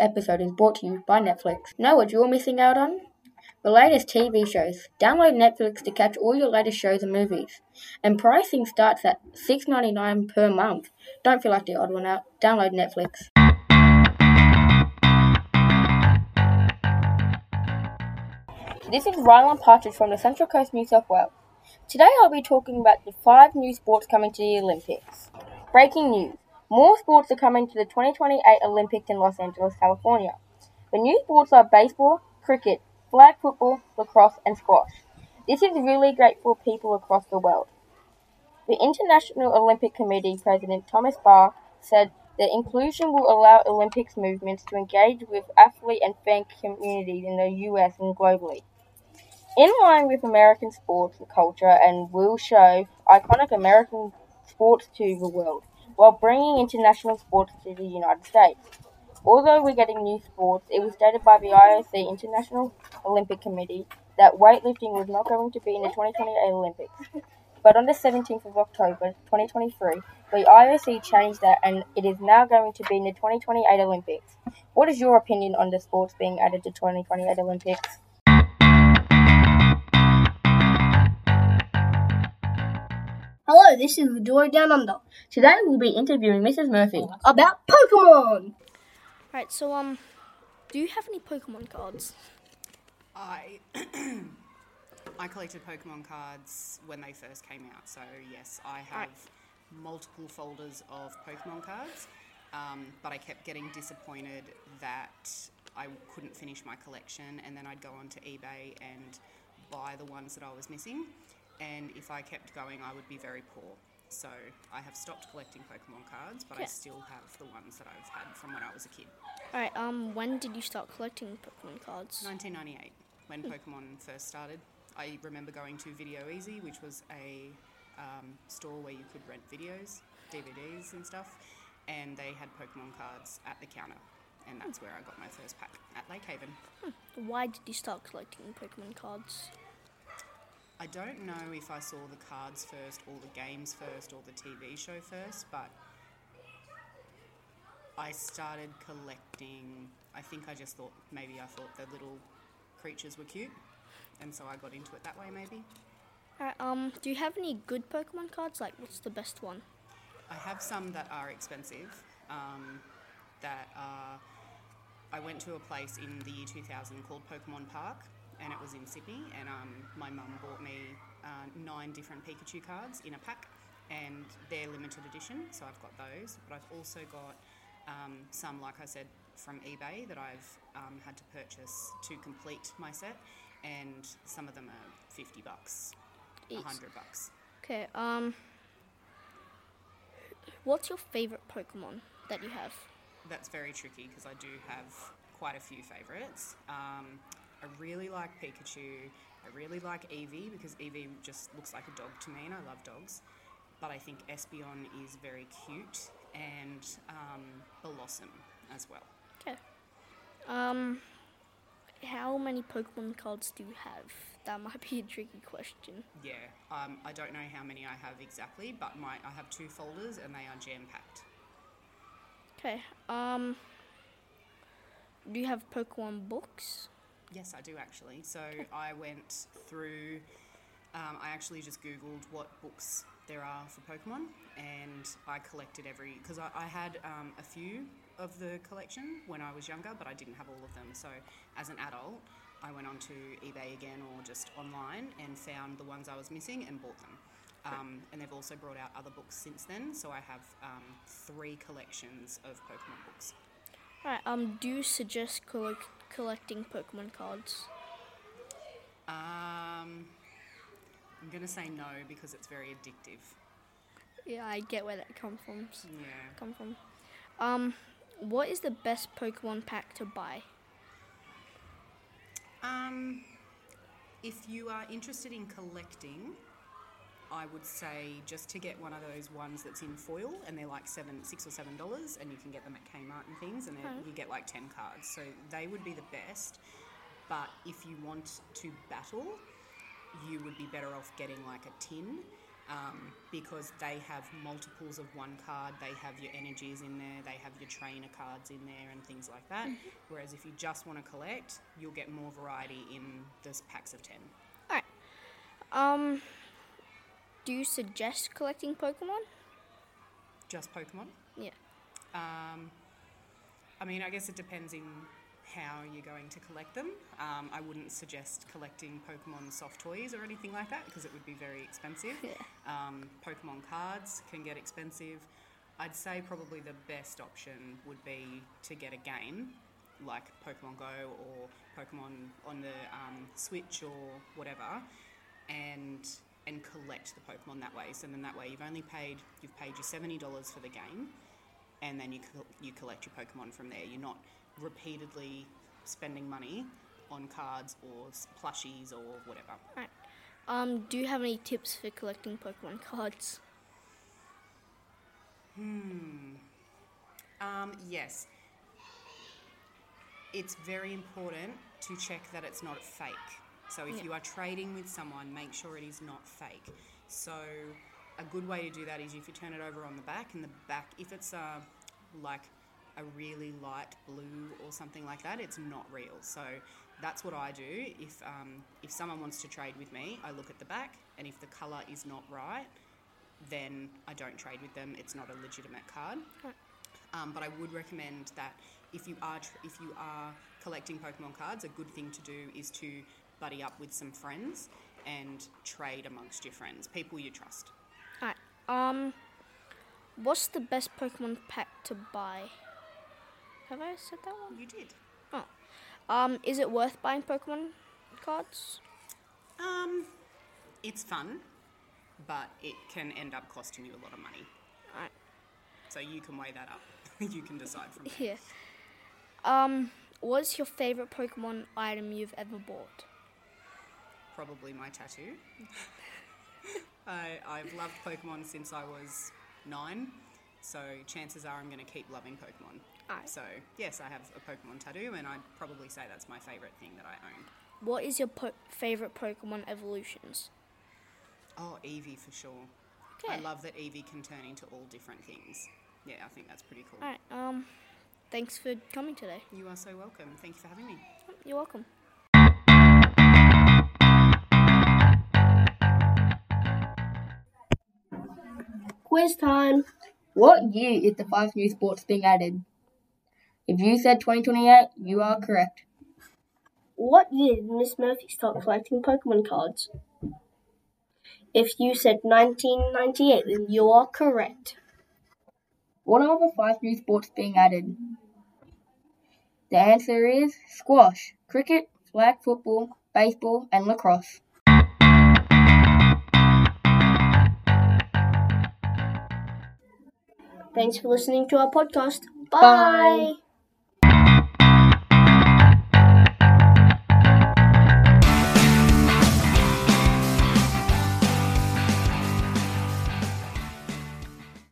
episode is brought to you by Netflix. Know what you're missing out on? The latest TV shows. Download Netflix to catch all your latest shows and movies. And pricing starts at $6.99 per month. Don't feel like the odd one out. Download Netflix. This is Rylan Partridge from the Central Coast, New South Wales. Today I'll be talking about the five new sports coming to the Olympics. Breaking news. More sports are coming to the 2028 Olympics in Los Angeles, California. The new sports are baseball, cricket, flag football, lacrosse, and squash. This is really great for people across the world. The International Olympic Committee President Thomas Bach said the inclusion will allow Olympics movements to engage with athlete and fan communities in the US and globally. In line with American sports culture and will show iconic American sports to the world while bringing international sports to the United States. Although we're getting new sports, it was stated by the IOC International Olympic Committee that weightlifting was not going to be in the 2028 Olympics. But on the 17th of October 2023, the IOC changed that and it is now going to be in the 2028 Olympics. What is your opinion on the sports being added to 2028 Olympics? Hello, this is the Duo Downunder Today we'll be interviewing Mrs. Murphy. about Pokemon. Right, so um, do you have any Pokemon cards? I I collected Pokemon cards when they first came out, so yes, I have multiple folders of Pokemon cards. Um, but I kept getting disappointed that I couldn't finish my collection, and then I'd go onto eBay and buy the ones that I was missing. And if I kept going, I would be very poor. So I have stopped collecting Pokemon cards, but I still have the ones that I've had from when I was a kid. All right, um, when did you start collecting Pokemon cards? 1998, when Pokemon first started. I remember going to Video Easy, which was a um, store where you could rent videos, DVDs, and stuff, and they had Pokemon cards at the counter, and that's where I got my first pack at Lake Haven. Why did you start collecting Pokemon cards? I don't know if I saw the cards first, or the games first, or the TV show first, but I started collecting. I think I just thought maybe I thought the little creatures were cute, and so I got into it that way, maybe. All right, um, do you have any good Pokemon cards? Like, what's the best one? I have some that are expensive. Um, that are, I went to a place in the year 2000 called Pokemon Park, and it was in Sydney. And um, my mum bought me uh, nine different Pikachu cards in a pack, and they're limited edition, so I've got those. But I've also got um, some, like I said, from eBay that I've um, had to purchase to complete my set, and some of them are 50 bucks. 100 bucks. Okay, um, what's your favorite Pokemon that you have? that's very tricky because I do have quite a few favourites. Um, I really like Pikachu. I really like Eevee because Eevee just looks like a dog to me, and I love dogs. But I think Espeon is very cute, and um, Bellossom as well. Okay. Um, how many Pokemon cards do you have? That might be a tricky question. Yeah, um, I don't know how many I have exactly, but my I have two folders, and they are jam packed. Okay, um, do you have Pokemon books? Yes, I do actually. So I went through. Um, I actually just Googled what books there are for Pokemon, and I collected every because I, I had um, a few of the collection when I was younger, but I didn't have all of them. So as an adult, I went onto eBay again or just online and found the ones I was missing and bought them. Um, and they've also brought out other books since then. So I have um, three collections of Pokemon books. Alright, um, do you suggest collect- collecting Pokemon cards? Um, I'm gonna say no because it's very addictive. Yeah, I get where that comes from. Yeah. Come from. Um, what is the best Pokemon pack to buy? Um, if you are interested in collecting, I would say just to get one of those ones that's in foil, and they're like seven, six or seven dollars, and you can get them at Kmart and things, and then you get like ten cards. So they would be the best. But if you want to battle, you would be better off getting like a tin, um, because they have multiples of one card. They have your energies in there, they have your trainer cards in there, and things like that. Whereas if you just want to collect, you'll get more variety in those packs of 10. Alright. Um, do you suggest collecting Pokemon? Just Pokemon? Yeah. Um, I mean, I guess it depends in how you're going to collect them. Um, I wouldn't suggest collecting Pokemon soft toys or anything like that because it would be very expensive. Yeah. Um, Pokemon cards can get expensive. I'd say probably the best option would be to get a game like Pokemon Go or Pokemon on the um, Switch or whatever, and and collect the Pokemon that way. So then that way you've only paid you've paid your seventy dollars for the game, and then you co- you collect your Pokemon from there. You're not repeatedly spending money on cards or plushies or whatever. Alright. Um, do you have any tips for collecting Pokemon cards? Um, yes. It's very important to check that it's not fake. So if Yeah. you are trading with someone, make sure it is not fake. So a good way to do that is if you turn it over on the back, and the back, if it's uh, like a really light blue or something like that, it's not real. So that's what I do. If um, if someone wants to trade with me, I look at the back, and if the color is not right, then I don't trade with them. It's not a legitimate card. Um, but I would recommend that if you are tr- if you are collecting Pokemon cards, a good thing to do is to buddy up with some friends and trade amongst your friends, people you trust. Alright. Um, what's the best Pokemon pack to buy? Have I said that one? You did. Oh. Um, is it worth buying Pokemon cards? Um, it's fun, but it can end up costing you a lot of money. Alright. So you can weigh that up. you can decide from there. Yeah. Um, what's your favorite Pokemon item you've ever bought? Probably my tattoo. I, I've loved Pokemon since I was nine, so chances are I'm going to keep loving Pokemon. Alright. So, yes, I have a Pokemon tattoo, and I'd probably say that's my favourite thing that I own. What is your po- favorite Pokemon evolutions? Oh, Eevee for sure. I love that Eevee can turn into all different things. Yeah, I think that's pretty cool. Alright. Um, thanks for coming today. You are so welcome. Thank you for having me. You're welcome. Quiz time. What year is the five new sports being added? If you said 2028, you are correct. What year did Miss Murphy start collecting Pokemon cards? If you said 1998, then you are correct. What are the five new sports being added? The answer is squash, cricket, flag football, baseball, and lacrosse. Thanks for listening to our podcast. Bye. Bye.